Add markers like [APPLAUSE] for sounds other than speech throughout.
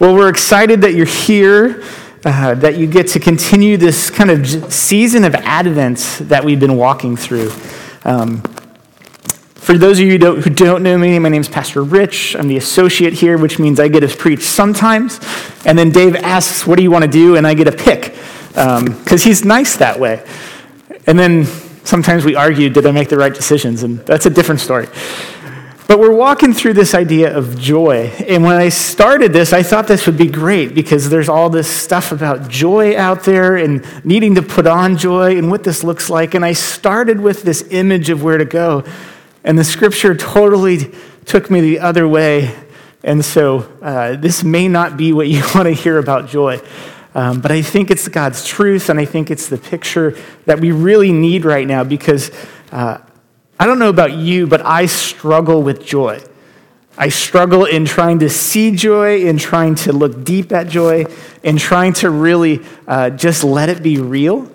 Well, we're excited that you're here, uh, that you get to continue this kind of season of Advent that we've been walking through. Um, for those of you who don't, who don't know me, my name is Pastor Rich. I'm the associate here, which means I get to preach sometimes. And then Dave asks, What do you want to do? And I get to pick, because um, he's nice that way. And then sometimes we argue, Did I make the right decisions? And that's a different story. But we're walking through this idea of joy. And when I started this, I thought this would be great because there's all this stuff about joy out there and needing to put on joy and what this looks like. And I started with this image of where to go. And the scripture totally took me the other way. And so uh, this may not be what you [LAUGHS] want to hear about joy. Um, but I think it's God's truth, and I think it's the picture that we really need right now because uh, I don't know about you, but I struggle with joy. I struggle in trying to see joy, in trying to look deep at joy, in trying to really uh, just let it be real.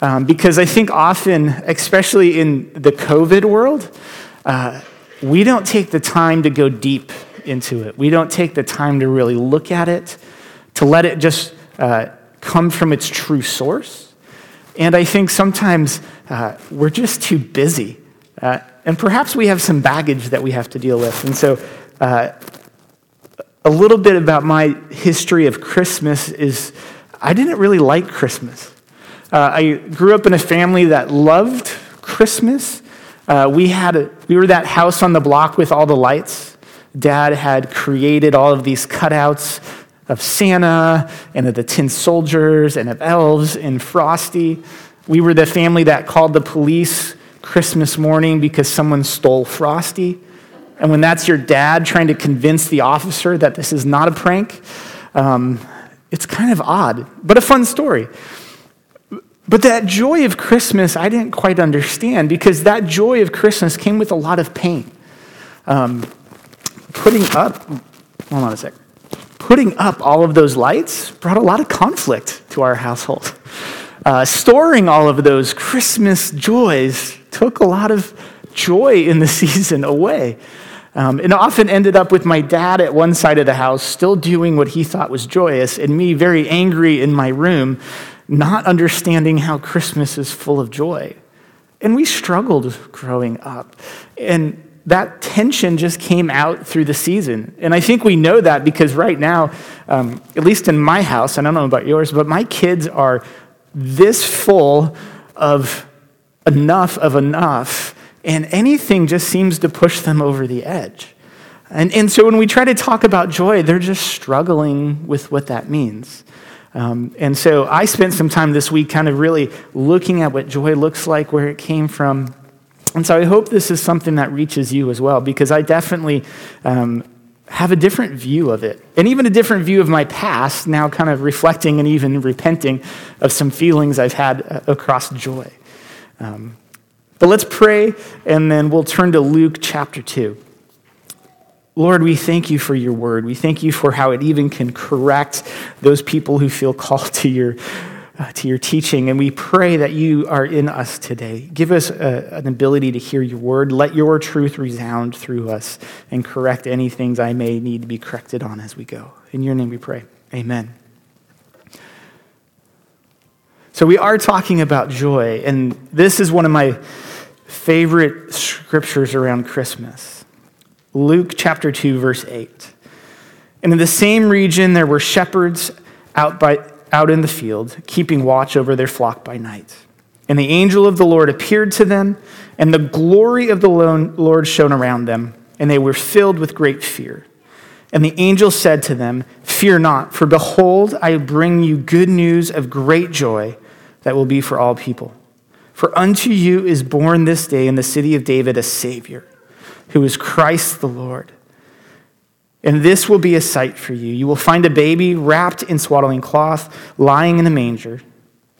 Um, because I think often, especially in the COVID world, uh, we don't take the time to go deep into it. We don't take the time to really look at it, to let it just uh, come from its true source. And I think sometimes uh, we're just too busy uh, and perhaps we have some baggage that we have to deal with. And so, uh, a little bit about my history of Christmas is I didn't really like Christmas. Uh, I grew up in a family that loved Christmas. Uh, we, had a, we were that house on the block with all the lights. Dad had created all of these cutouts of Santa and of the tin soldiers and of elves and Frosty. We were the family that called the police Christmas morning because someone stole Frosty. And when that's your dad trying to convince the officer that this is not a prank, um, it's kind of odd, but a fun story. But that joy of Christmas, I didn't quite understand because that joy of Christmas came with a lot of pain. Um, putting up, hold on a sec, putting up all of those lights brought a lot of conflict to our household. Uh, storing all of those Christmas joys took a lot of joy in the [LAUGHS] season away. Um, and often ended up with my dad at one side of the house, still doing what he thought was joyous, and me very angry in my room, not understanding how Christmas is full of joy. And we struggled growing up. And that tension just came out through the season. And I think we know that because right now, um, at least in my house, and I don't know about yours, but my kids are this full of enough of enough, and anything just seems to push them over the edge. And, and so when we try to talk about joy, they're just struggling with what that means. Um, and so I spent some time this week kind of really looking at what joy looks like, where it came from. And so I hope this is something that reaches you as well, because I definitely um, have a different view of it, and even a different view of my past, now kind of reflecting and even repenting of some feelings I've had uh, across joy. Um, but let's pray, and then we'll turn to Luke chapter 2. Lord, we thank you for your word. We thank you for how it even can correct those people who feel called to your, uh, to your teaching. And we pray that you are in us today. Give us a, an ability to hear your word. Let your truth resound through us and correct any things I may need to be corrected on as we go. In your name we pray. Amen. So, we are talking about joy, and this is one of my favorite scriptures around Christmas Luke chapter 2, verse 8. And in the same region, there were shepherds out, by, out in the field, keeping watch over their flock by night. And the angel of the Lord appeared to them, and the glory of the Lord shone around them, and they were filled with great fear. And the angel said to them, Fear not, for behold, I bring you good news of great joy that will be for all people. For unto you is born this day in the city of David a Savior, who is Christ the Lord. And this will be a sight for you. You will find a baby wrapped in swaddling cloth, lying in a manger.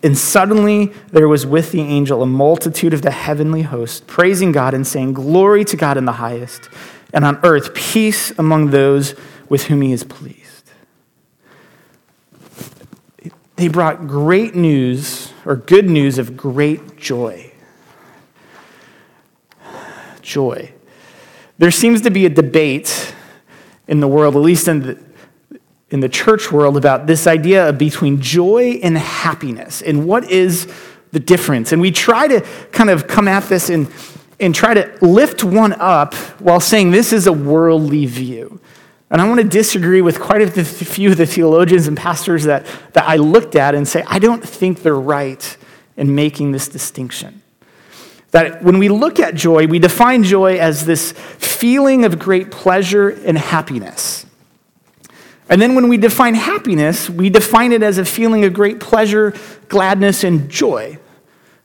And suddenly there was with the angel a multitude of the heavenly host, praising God and saying, Glory to God in the highest, and on earth peace among those with whom he is pleased. They brought great news or good news of great joy. Joy. There seems to be a debate in the world, at least in the, in the church world about this idea of between joy and happiness and what is the difference. And we try to kind of come at this and, and try to lift one up while saying this is a worldly view. And I want to disagree with quite a few of the theologians and pastors that, that I looked at and say, I don't think they're right in making this distinction. That when we look at joy, we define joy as this feeling of great pleasure and happiness. And then when we define happiness, we define it as a feeling of great pleasure, gladness, and joy.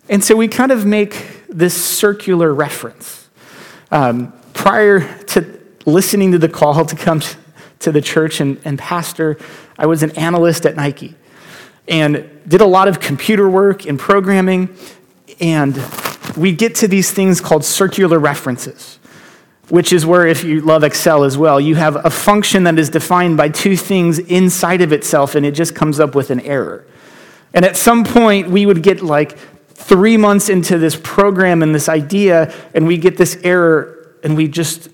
And so we kind of make this circular reference. Um, prior listening to the call to come to the church and, and pastor, I was an analyst at Nike and did a lot of computer work and programming. And we get to these things called circular references, which is where, if you love Excel as well, you have a function that is defined by two things inside of itself, and it just comes up with an error. And at some point, we would get like three months into this program and this idea, and we get this error, and we just,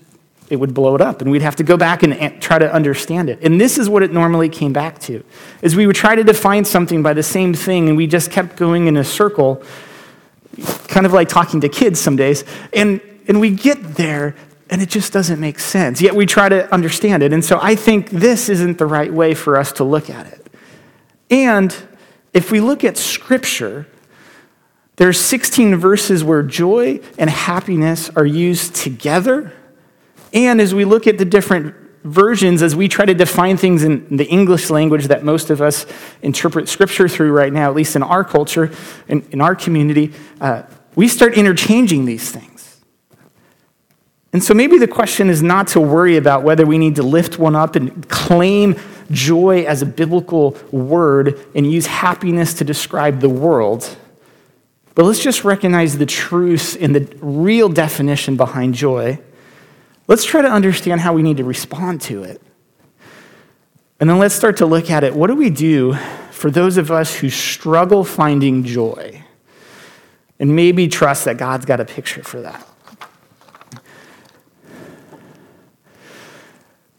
it would blow it up, and we'd have to go back and try to understand it. And this is what it normally came back to, is we would try to define something by the same thing, and we just kept going in a circle kind of like talking to kids some days. And, and we get there and it just doesn't make sense. Yet we try to understand it. And so I think this isn't the right way for us to look at it. And if we look at Scripture, there's 16 verses where joy and happiness are used together. And as we look at the different versions as we try to define things in the English language that most of us interpret Scripture through right now, at least in our culture, in, in our community, uh, we start interchanging these things. And so maybe the question is not to worry about whether we need to lift one up and claim joy as a biblical word and use happiness to describe the world. But let's just recognize the truth in the real definition behind joy Let's try to understand how we need to respond to it. And then let's start to look at it. What do we do for those of us who struggle finding joy? And maybe trust that God's got a picture for that.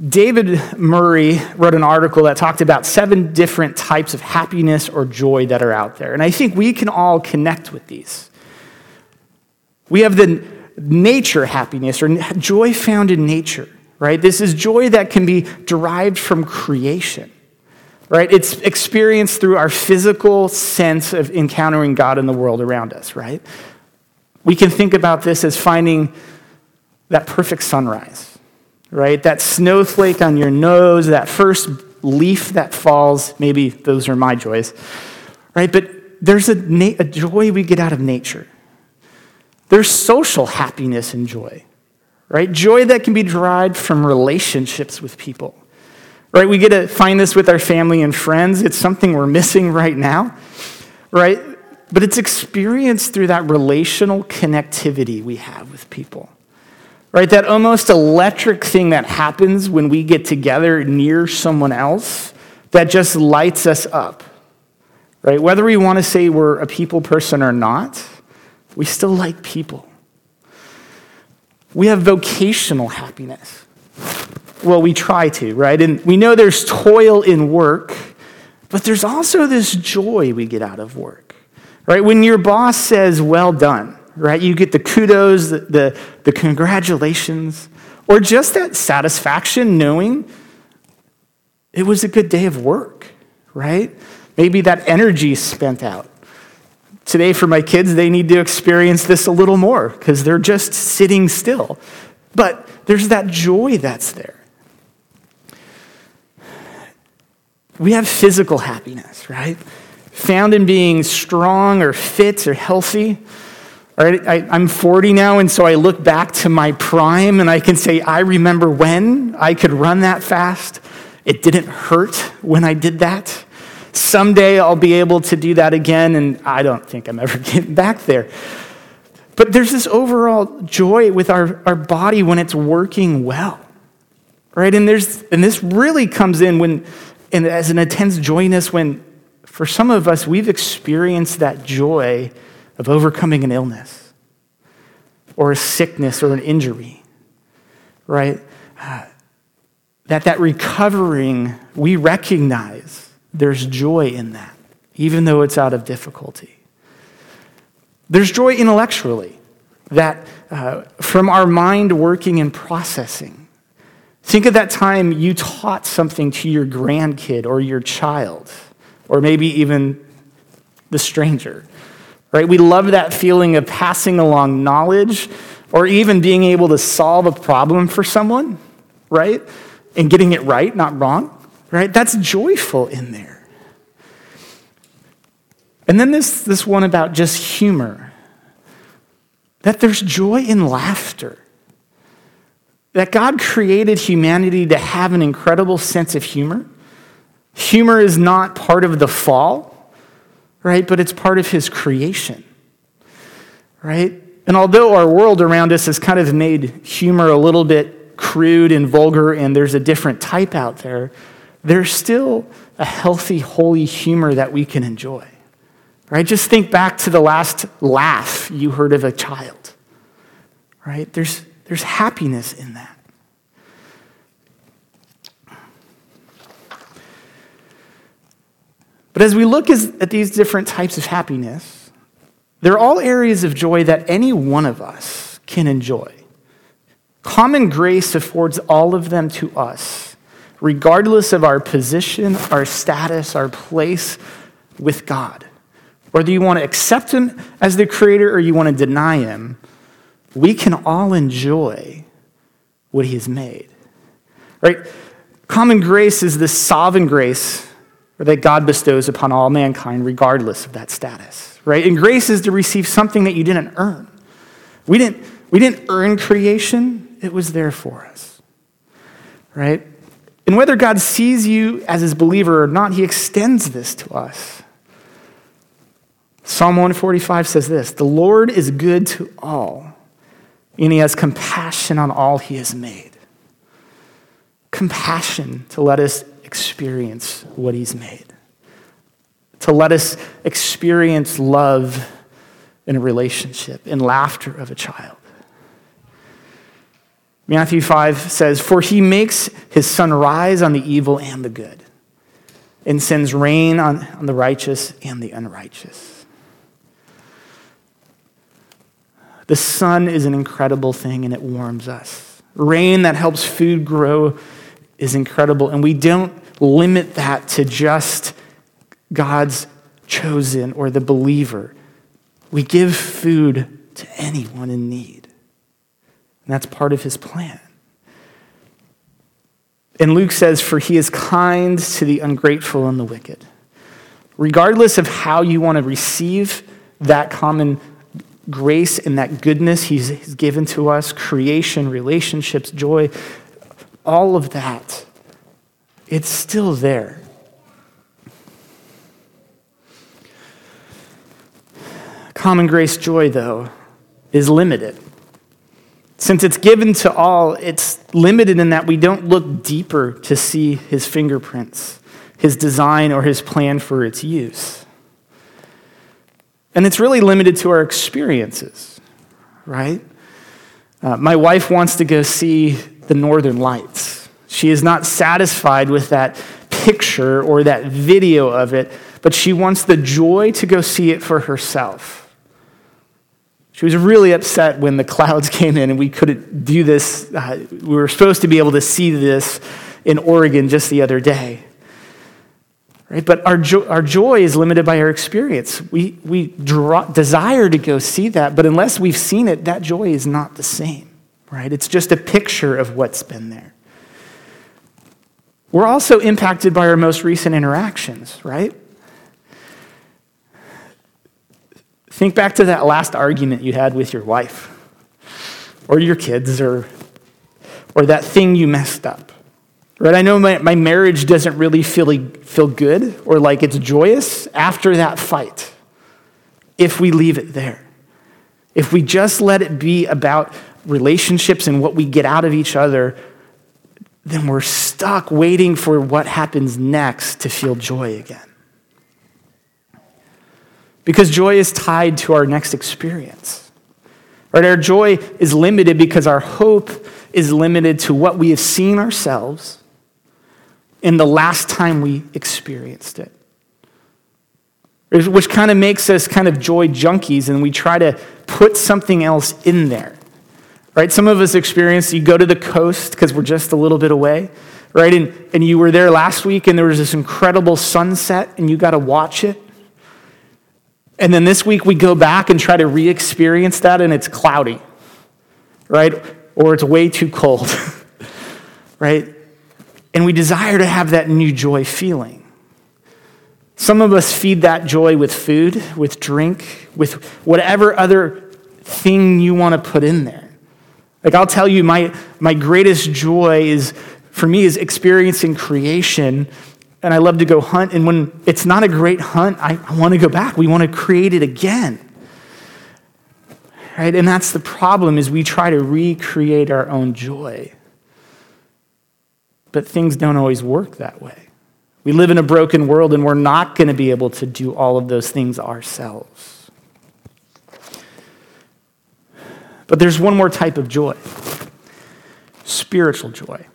David Murray wrote an article that talked about seven different types of happiness or joy that are out there. And I think we can all connect with these. We have the nature happiness or joy found in nature, right? This is joy that can be derived from creation, right? It's experienced through our physical sense of encountering God in the world around us, right? We can think about this as finding that perfect sunrise, right? That snowflake on your nose, that first leaf that falls. Maybe those are my joys, right? But there's a, na- a joy we get out of nature. There's social happiness and joy, right? Joy that can be derived from relationships with people, right? We get to find this with our family and friends. It's something we're missing right now, right? But it's experienced through that relational connectivity we have with people, right? That almost electric thing that happens when we get together near someone else that just lights us up, right? Whether we want to say we're a people person or not we still like people. We have vocational happiness. Well, we try to, right? And we know there's toil in work, but there's also this joy we get out of work, right? When your boss says, well done, right? You get the kudos, the, the, the congratulations, or just that satisfaction knowing it was a good day of work, right? Maybe that energy spent out. Today, for my kids, they need to experience this a little more because they're just sitting still. But there's that joy that's there. We have physical happiness, right? Found in being strong or fit or healthy. Right? I, I'm 40 now, and so I look back to my prime and I can say, I remember when I could run that fast. It didn't hurt when I did that. Someday I'll be able to do that again, and I don't think I'm ever [LAUGHS] getting back there. But there's this overall joy with our, our body when it's working well. Right? And there's and this really comes in when and as an intense joyness when for some of us we've experienced that joy of overcoming an illness or a sickness or an injury. Right? Uh, that that recovering, we recognize there's joy in that, even though it's out of difficulty. There's joy intellectually, that uh, from our mind working and processing. Think of that time you taught something to your grandkid or your child, or maybe even the stranger. Right? We love that feeling of passing along knowledge or even being able to solve a problem for someone, right? And getting it right, not wrong, right? That's joyful in there. And then this, this one about just humor that there's joy in laughter. That God created humanity to have an incredible sense of humor. Humor is not part of the fall, right? But it's part of his creation, right? And although our world around us has kind of made humor a little bit crude and vulgar, and there's a different type out there, there's still a healthy, holy humor that we can enjoy. Right? Just think back to the last laugh you heard of a child. Right? There's, there's happiness in that. But as we look at these different types of happiness, they're all areas of joy that any one of us can enjoy. Common grace affords all of them to us, regardless of our position, our status, our place with God. Whether you want to accept him as the creator or you want to deny him, we can all enjoy what he has made. Right? Common grace is the sovereign grace that God bestows upon all mankind, regardless of that status. Right? And grace is to receive something that you didn't earn. We didn't, we didn't earn creation, it was there for us. Right? And whether God sees you as his believer or not, he extends this to us. Psalm 145 says this The Lord is good to all, and he has compassion on all he has made. Compassion to let us experience what he's made, to let us experience love in a relationship, in laughter of a child. Matthew 5 says, For he makes his sun rise on the evil and the good, and sends rain on, on the righteous and the unrighteous. The sun is an incredible thing and it warms us. Rain that helps food grow is incredible, and we don't limit that to just God's chosen or the believer. We give food to anyone in need, and that's part of his plan. And Luke says, For he is kind to the ungrateful and the wicked. Regardless of how you want to receive that common grace and that goodness He's given to us creation, relationships, joy all of that it's still there. Common grace joy, though, is limited. Since it's given to all, it's limited in that we don't look deeper to see his fingerprints, his design, or his plan for its use. And it's really limited to our experiences, right? Uh, my wife wants to go see the Northern Lights. She is not satisfied with that picture or that video of it, but she wants the joy to go see it for herself. She was really upset when the clouds [LAUGHS] came in and we couldn't do this. Uh, we were supposed to be able to see this in Oregon just the other day. Right? But our, jo- our joy is limited by our experience. We, we draw, desire to go see that, but unless we've seen it, that joy is not the same. Right? It's just a picture of what's been there. We're also impacted by our most recent interactions, right? Think back to that last argument you had with your wife or your kids or, or that thing you messed up. Right? I know my, my marriage doesn't really feel, feel good or like it's joyous after that fight if we leave it there. If we just let it be about relationships and what we get out of each other, then we're stuck waiting for what happens next to feel joy again. Because joy is tied to our next experience. Right? Our joy is limited because our hope is limited to what we have seen ourselves in the last time we experienced it. Which kind of makes us kind of joy junkies, and we try to put something else in there. Right? Some of us experience you go to the coast because we're just a little bit away, right? And, and you were there last week and there was this incredible sunset and you got to watch it. And then this week we go back and try to re experience that and it's cloudy, right? Or it's way too cold, [LAUGHS] right? And we desire to have that new joy feeling. Some of us feed that joy with food, with drink, with whatever other thing you want to put in there. Like I'll tell you, my, my greatest joy is, for me, is experiencing creation. And I love to go hunt. And when it's not a great hunt, I, I want to go back. We want to create it again. Right? And that's the problem is we try to recreate our own joy. But things don't always work that way. We live in a broken world and we're not going to be able to do all of those things ourselves. But there's one more type of joy spiritual joy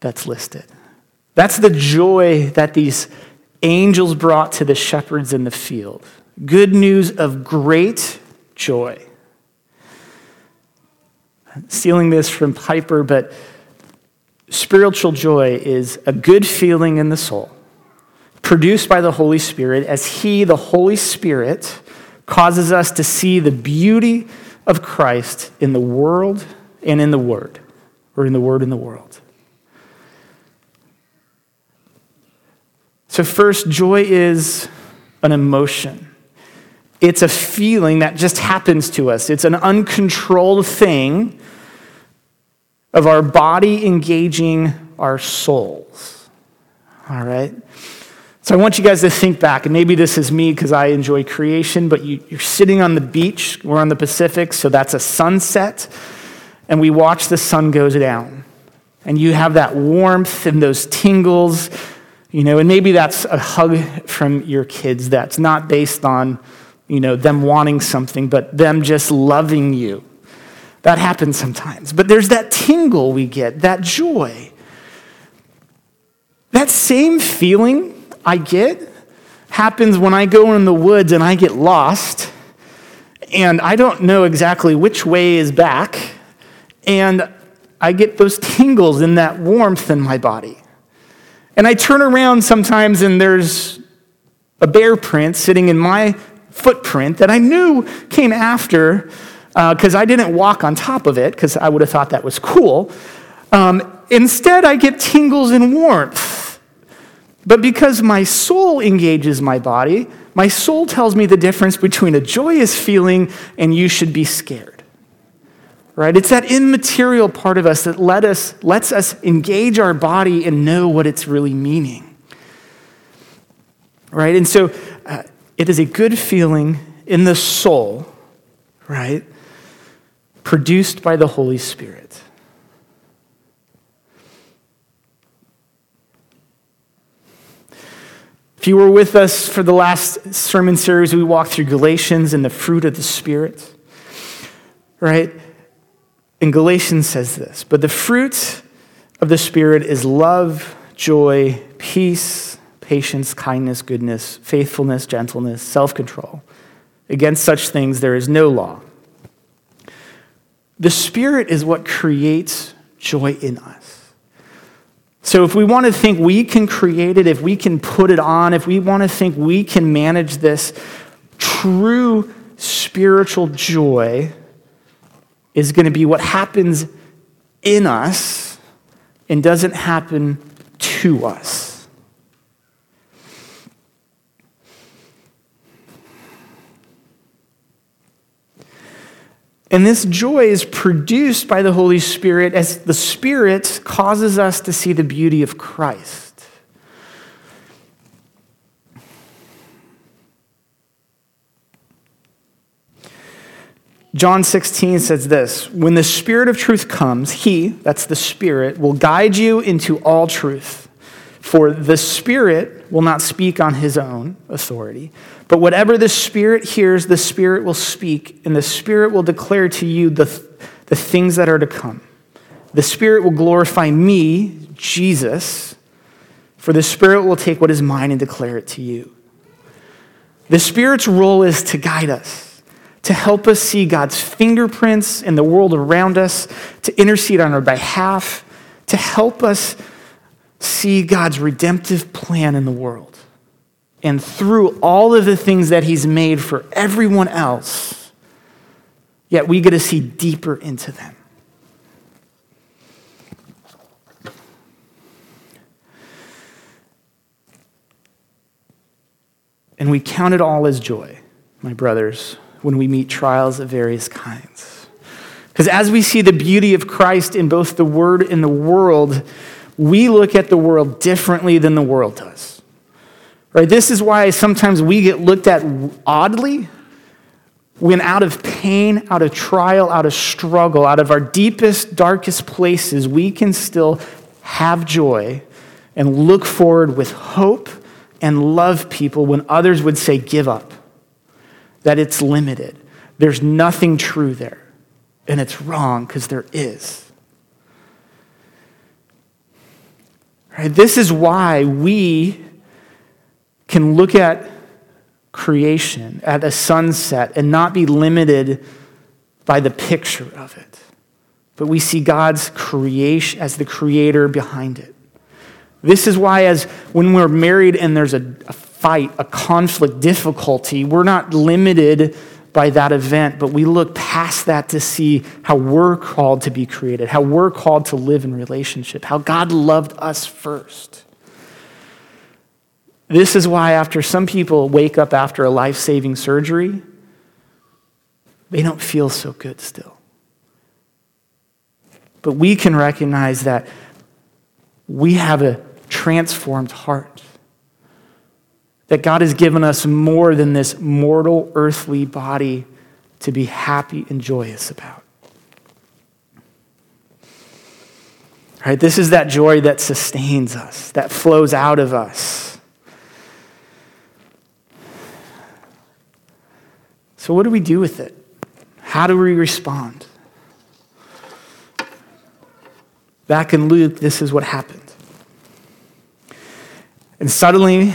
that's listed. That's the joy that these angels brought to the shepherds in the field. Good news of great joy. Stealing this from Piper, but spiritual joy is a good feeling in the soul produced by the Holy Spirit as He, the Holy Spirit, causes us to see the beauty of Christ in the world and in the Word, or in the Word and the world. So, first, joy is an emotion. It's a feeling that just happens to us. It's an uncontrolled thing of our body engaging our souls. All right? So I want you guys to think back, and maybe this is me because I enjoy creation, but you, are sitting on the beach. We're on the Pacific, so that's a sunset, and we watch the sun goes down. And you have that warmth and those tingles, you know, and maybe that's a hug from your kids that's not based on, you know, them wanting something, but them just loving you. That happens sometimes. But there's that tingle we get, that joy. That same feeling I get happens when I go in the woods and I get lost and I don't know exactly which way is back and I get those tingles and that warmth in my body. And I turn around sometimes and there's a bear print sitting in my footprint that I knew came after because uh, I didn't walk on top of it because I would have thought that was cool. Um, instead, I get tingles and warmth. But because my soul engages my body, my soul tells me the difference between a joyous feeling and you should be scared. Right? It's that immaterial part of us that let us, lets us engage our body and know what it's really meaning. Right? And so uh, it is a good feeling in the soul, right? Produced by the Holy Spirit. If you were with us for the last sermon series, we walked through Galatians and the fruit of the Spirit, right? And Galatians says this But the fruit of the Spirit is love, joy, peace, patience, kindness, goodness, faithfulness, gentleness, self control. Against such things there is no law. The Spirit is what creates joy in us. So, if we want to think we can create it, if we can put it on, if we want to think we can manage this, true spiritual joy is going to be what happens in us and doesn't happen to us. And this joy is produced by the Holy Spirit as the Spirit causes us to see the beauty of Christ. John 16 says this When the Spirit of truth comes, He, that's the Spirit, will guide you into all truth. For the Spirit will not speak on His own authority but whatever the Spirit hears, the Spirit will speak, and the Spirit will declare to you the, the things that are to come. The Spirit will glorify me, Jesus, for the Spirit will take what is mine and declare it to you. The Spirit's role is to guide us, to help us see God's fingerprints in the world around us, to intercede on our behalf, to help us see God's redemptive plan in the world. And through all of the things that He's made for everyone else, yet we get to see deeper into them. And we count it all as joy, my brothers, when we meet trials of various kinds. Because as we see the beauty of Christ in both the Word and the world, we look at the world differently than the world does. Right? This is why sometimes we get looked at oddly when out of pain, out of trial, out of struggle, out of our deepest, darkest places, we can still have joy and look forward with hope and love people when others would say, give up, that it's limited. There's nothing true there. And it's wrong because there is. Right? This is why we can look at creation, at a sunset, and not be limited by the picture of it. But we see God's creation as the creator behind it. This is why, as when we're married and there's a, a fight, a conflict, difficulty, we're not limited by that event, but we look past that to see how we're called to be created, how we're called to live in relationship, how God loved us first. This is why, after some people wake up after a life saving surgery, they don't feel so good still. But we can recognize that we have a transformed heart. That God has given us more than this mortal earthly body to be happy and joyous about. Right? This is that joy that sustains us, that flows out of us. So, what do we do with it? How do we respond? Back in Luke, this is what happened. And suddenly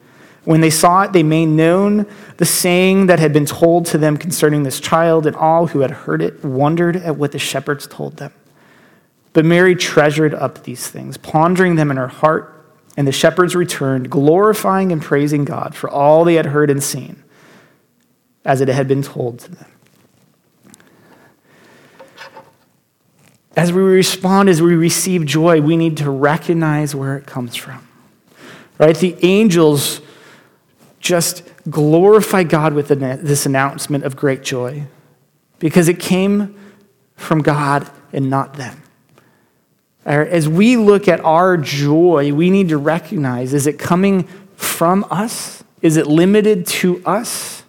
When they saw it, they made known the saying that had been told to them concerning this child, and all who had heard it wondered at what the shepherds told them. But Mary treasured up these things, pondering them in her heart. And the shepherds returned, glorifying and praising God for all they had heard and seen, as it had been told to them. As we respond, as we receive joy, we need to recognize where it comes from. Right? The angels just glorify God with this announcement of great joy because it came from God and not them. Er, as we look at our joy, we need to recognize is it coming from us? Is it limited to us?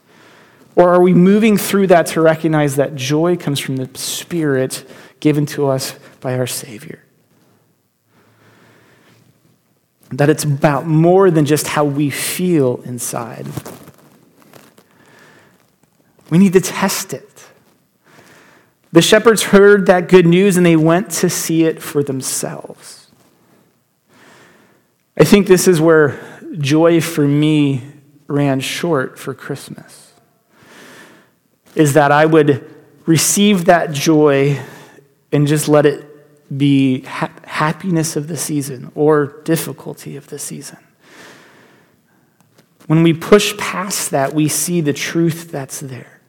Or are we moving through that to recognize that joy comes from the Spirit given to us by our Savior? That it's about more than just how we feel inside. We need to test it. The shepherds heard that good news and they went to see it for themselves. I think this is where joy for me ran short for Christmas. Is that I would receive that joy and just let it be happiness of the season or difficulty of the season. When we push past that, we see the truth that's there.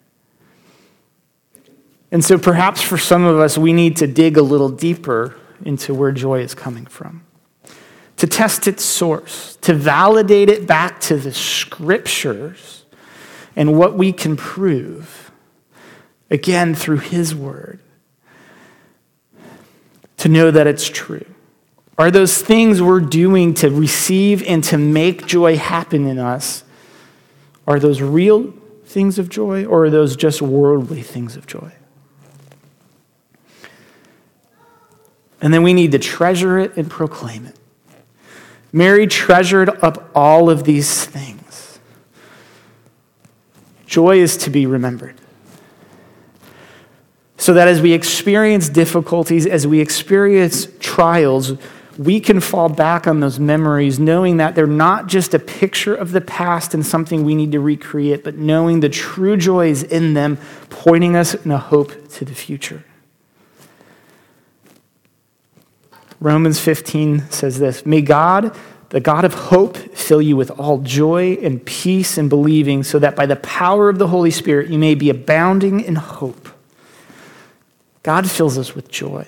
And so perhaps for some of us, we need to dig a little deeper into where joy is coming from, to test its source, to validate it back to the scriptures and what we can prove, again, through His word to know that it's true? Are those things we're doing to receive and to make joy happen in us, are those real things of joy, or are those just worldly things of joy? And then we need to treasure it and proclaim it. Mary treasured up all of these things. Joy is to be remembered. So that as we experience difficulties, as we experience trials, we can fall back on those memories knowing that they're not just a picture of the past and something we need to recreate, but knowing the true joys in them, pointing us in a hope to the future. Romans 15 says this May God, the God of hope, fill you with all joy and peace in believing, so that by the power of the Holy Spirit you may be abounding in hope. God fills us with joy.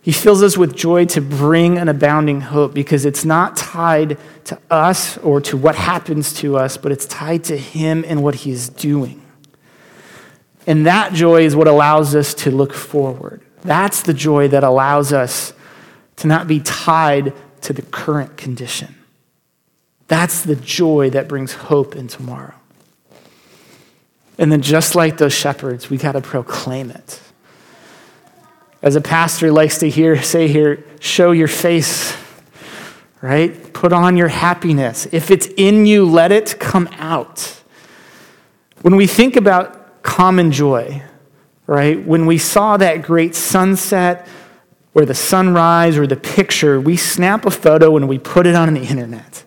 He fills us with joy to bring an abounding hope because it's not tied to us or to what happens to us, but it's tied to Him and what He's doing. And that joy is what allows us to look forward. That's the joy that allows us to not be tied to the current condition. That's the joy that brings hope in tomorrow. And then, just like those shepherds, we got to proclaim it. As a pastor likes to hear say here, show your face, right? Put on your happiness. If it's in you, let it come out. When we think about common joy, right? When we saw that great sunset or the sunrise or the picture, we snap a photo and we put it on the internet.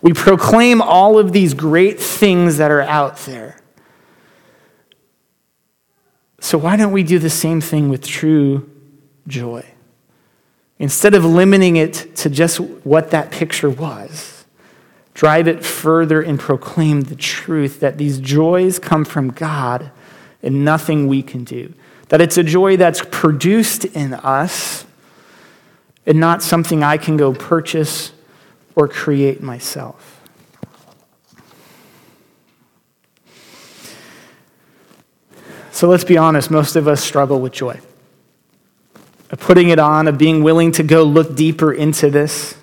We proclaim all of these great things that are out there. So, why don't we do the same thing with true joy? Instead of limiting it to just what that picture was, drive it further and proclaim the truth that these joys come from God and nothing we can do. That it's a joy that's produced in us and not something I can go purchase or create myself. So let's be honest, most of us struggle with joy. Of putting it on, of being willing to go look deeper into this.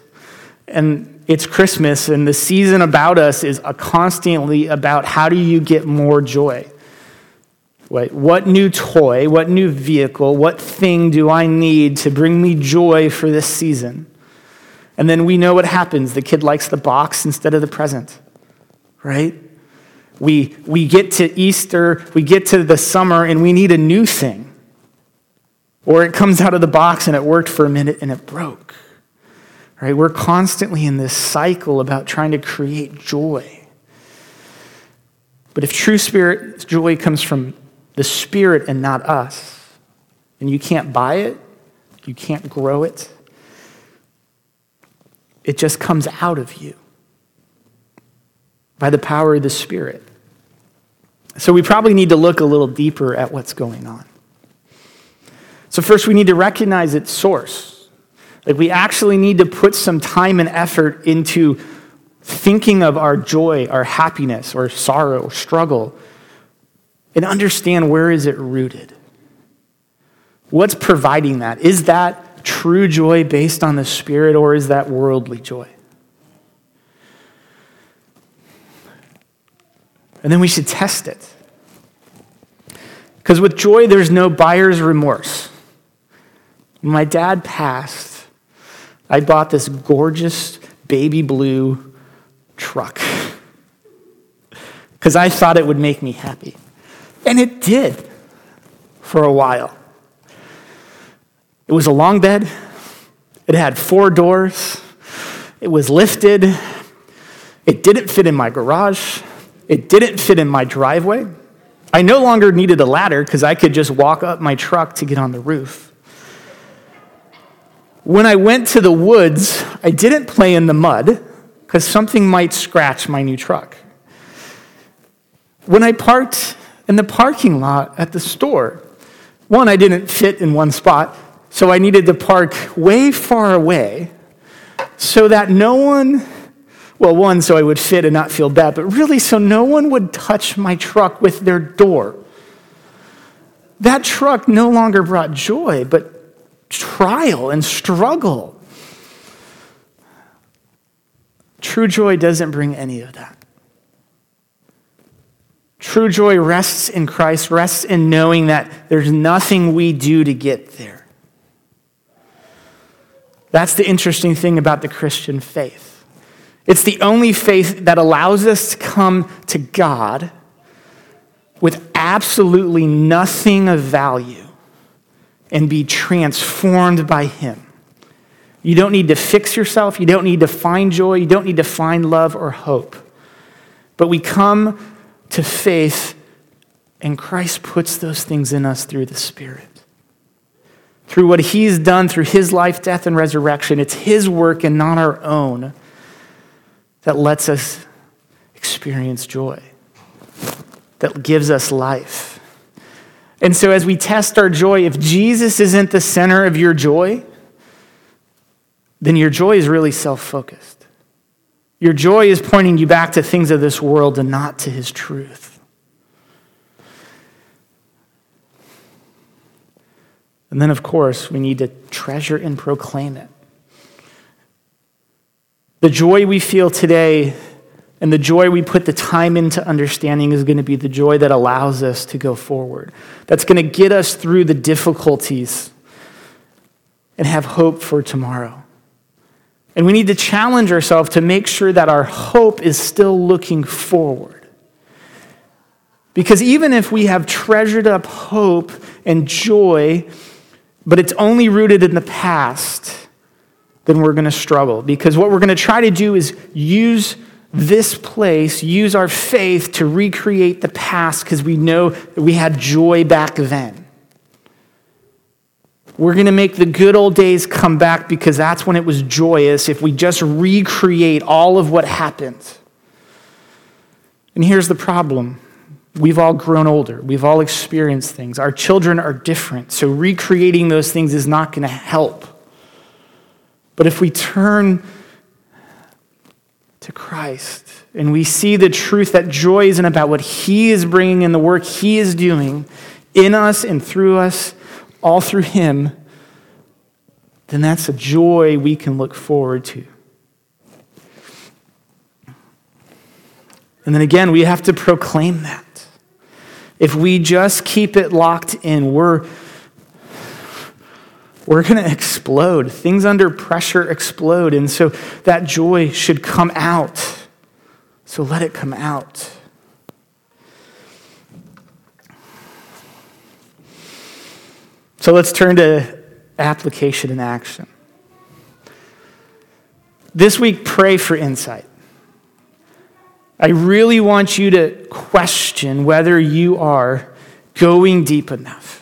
And it's Christmas, and the season about us is constantly about how do you get more joy? What, what new toy, what new vehicle, what thing do I need to bring me joy for this season? And then we know what happens. The kid likes the box instead of the present, right? We, we get to Easter, we get to the summer, and we need a new thing. Or it comes out of the box and it worked for a minute and it broke. Right? We're constantly in this cycle about trying to create joy. But if true spirit joy comes from the Spirit and not us, and you can't buy it, you can't grow it, it just comes out of you by the power of the Spirit. So we probably need to look a little deeper at what's going on. So, first, we need to recognize its source. Like, we actually need to put some time and effort into thinking of our joy, our happiness, or sorrow, or struggle, and understand where is it rooted? What's providing that? Is that true joy based on the Spirit, or is that worldly joy? And then we should test it. Because with joy, there's no buyer's remorse. When my dad passed, I bought this gorgeous baby blue truck [LAUGHS] because I thought it would make me happy. And it did for a while. It was a long bed, it had four doors, it was lifted, it didn't fit in my garage. It didn't fit in my driveway. I no longer needed a ladder because I could just walk up my truck to get on the roof. When I went to the woods, I didn't play in the mud because something might scratch my new truck. When I parked in the parking lot at the store, one, I didn't fit in one spot, so I needed to park way far away so that no one well, one, so I would fit and not feel bad, but really so no one would touch my truck with their door. That truck no longer brought joy, but trial and struggle. True joy doesn't bring any of that. True joy rests in Christ, rests in knowing that there's nothing we do to get there. That's the interesting thing about the Christian faith. It's the only faith that allows us to come to God with absolutely nothing of value and be transformed by Him. You don't need to fix yourself. You don't need to find joy. You don't need to find love or hope. But we come to faith, and Christ puts those things in us through the Spirit. Through what He's done through His life, death, and resurrection. It's His work and not our own that lets us experience joy, that gives us life. And so, as we test our joy, if Jesus isn't the center of your joy, then your joy is really self focused. Your joy is pointing you back to things of this world and not to his truth. And then, of course, we need to treasure and proclaim it. The joy we feel today and the joy we put the time into understanding is going to be the joy that allows us to go forward. That's going to get us through the difficulties and have hope for tomorrow. And we need to challenge ourselves to make sure that our hope is still looking forward. Because even if we have treasured up hope and joy, but it's only rooted in the past, then we're going to struggle. Because what we're going to try to do is use this place, use our faith to recreate the past because we know that we had joy back then. We're going to make the good old days come back because that's when it was joyous if we just recreate all of what happened. And here's the problem we've all grown older, we've all experienced things. Our children are different, so recreating those things is not going to help. But if we turn to Christ and we see the truth that joy isn't about what He is bringing in the work He is doing in us and through us all through Him, then that's a joy we can look forward to. And then again, we have to proclaim that. If we just keep it locked in, we're, we're going to explode. Things under pressure explode. And so that joy should come out. So let it come out. So let's turn to application and action. This week, pray for insight. I really want you to question whether you are going deep enough.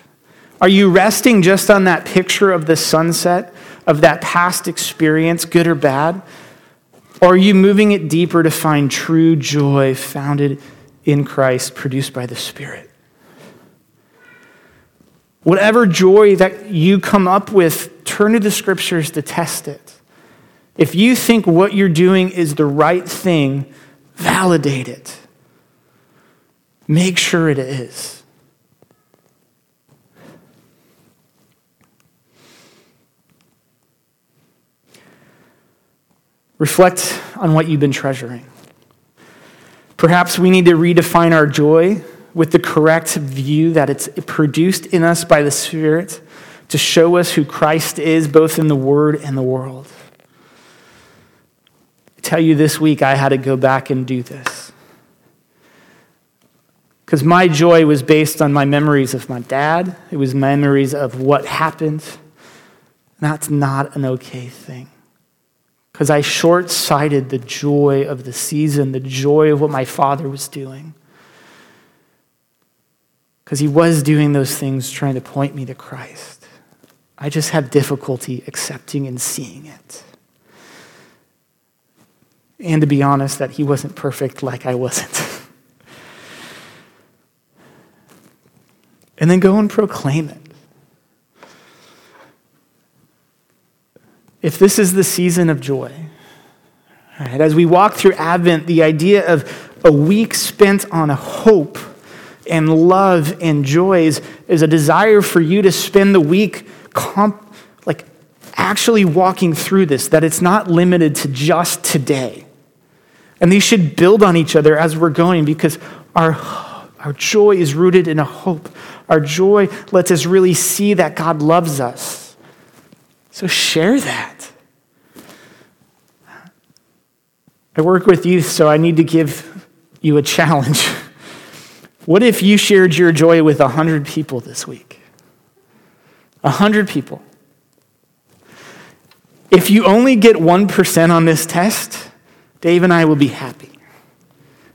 Are you resting just on that picture of the sunset, of that past experience, good or bad? Or are you moving it deeper to find true joy founded in Christ, produced by the Spirit? Whatever joy that you come up with, turn to the scriptures to test it. If you think what you're doing is the right thing, validate it. Make sure it is. Reflect on what you've been treasuring. Perhaps we need to redefine our joy with the correct view that it's produced in us by the Spirit to show us who Christ is, both in the Word and the world. I tell you this week, I had to go back and do this. Because my joy was based on my memories of my dad, it was memories of what happened. That's not an okay thing. Because I short sighted the joy of the season, the joy of what my father was doing because he was doing those things trying to point me to Christ. I just have difficulty accepting and seeing it. And to be honest, that he wasn't perfect like I wasn't. [LAUGHS] and then go and proclaim it. If this is the season of joy, right, as we walk through Advent, the idea of a week spent on a hope and love and joys is a desire for you to spend the week comp- like actually walking through this, that it's not limited to just today. And these should build on each other as we're going because our, Our joy is rooted in a hope. Our joy lets us really see that God loves us. So share that. I work with youth, so I need to give you a challenge. [LAUGHS] What if you shared your joy with 100 people this week? 100 people. If you only get 1% on this test, Dave and I will be happy.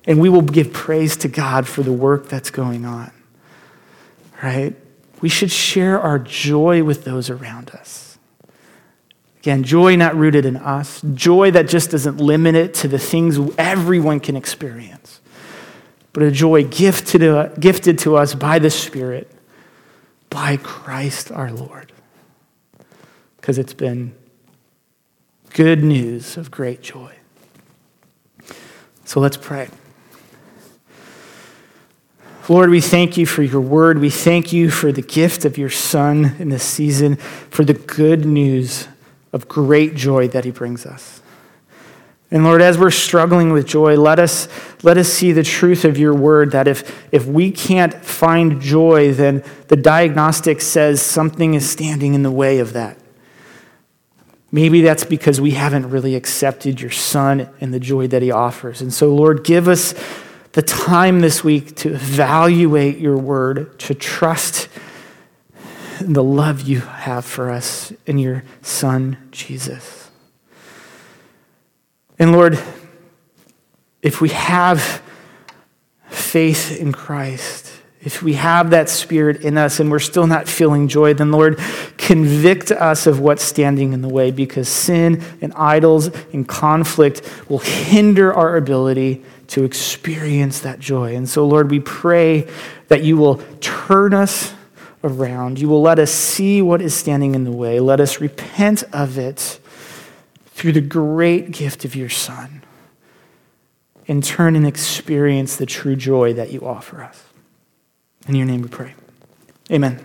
And we will give praise to God for the work that's going on. Right? We should share our joy with those around us. Again, joy not rooted in us, joy that just doesn't limit it to the things everyone can experience but a joy gifted to, gifted to us by the Spirit, by Christ our Lord. Because it's been good news of great joy. So let's pray. Lord, we thank you for your word. We thank you for the gift of your Son in this season, for the good news of great joy that he brings us. And Lord, as we're struggling with joy, let us, let us see the truth of your word that if, if we can't find joy, then the diagnostic says something is standing in the way of that. Maybe that's because we haven't really accepted your son and the joy that he offers. And so, Lord, give us the time this week to evaluate your word, to trust the love you have for us in your son, Jesus. And Lord, if we have faith in Christ, if we have that spirit in us and we're still not feeling joy, then Lord, convict us of what's standing in the way because sin and idols and conflict will hinder our ability to experience that joy. And so, Lord, we pray that you will turn us around. You will let us see what is standing in the way. Let us repent of it through the great gift of your Son and turn and experience the true joy that you offer us. In your name we pray. Amen.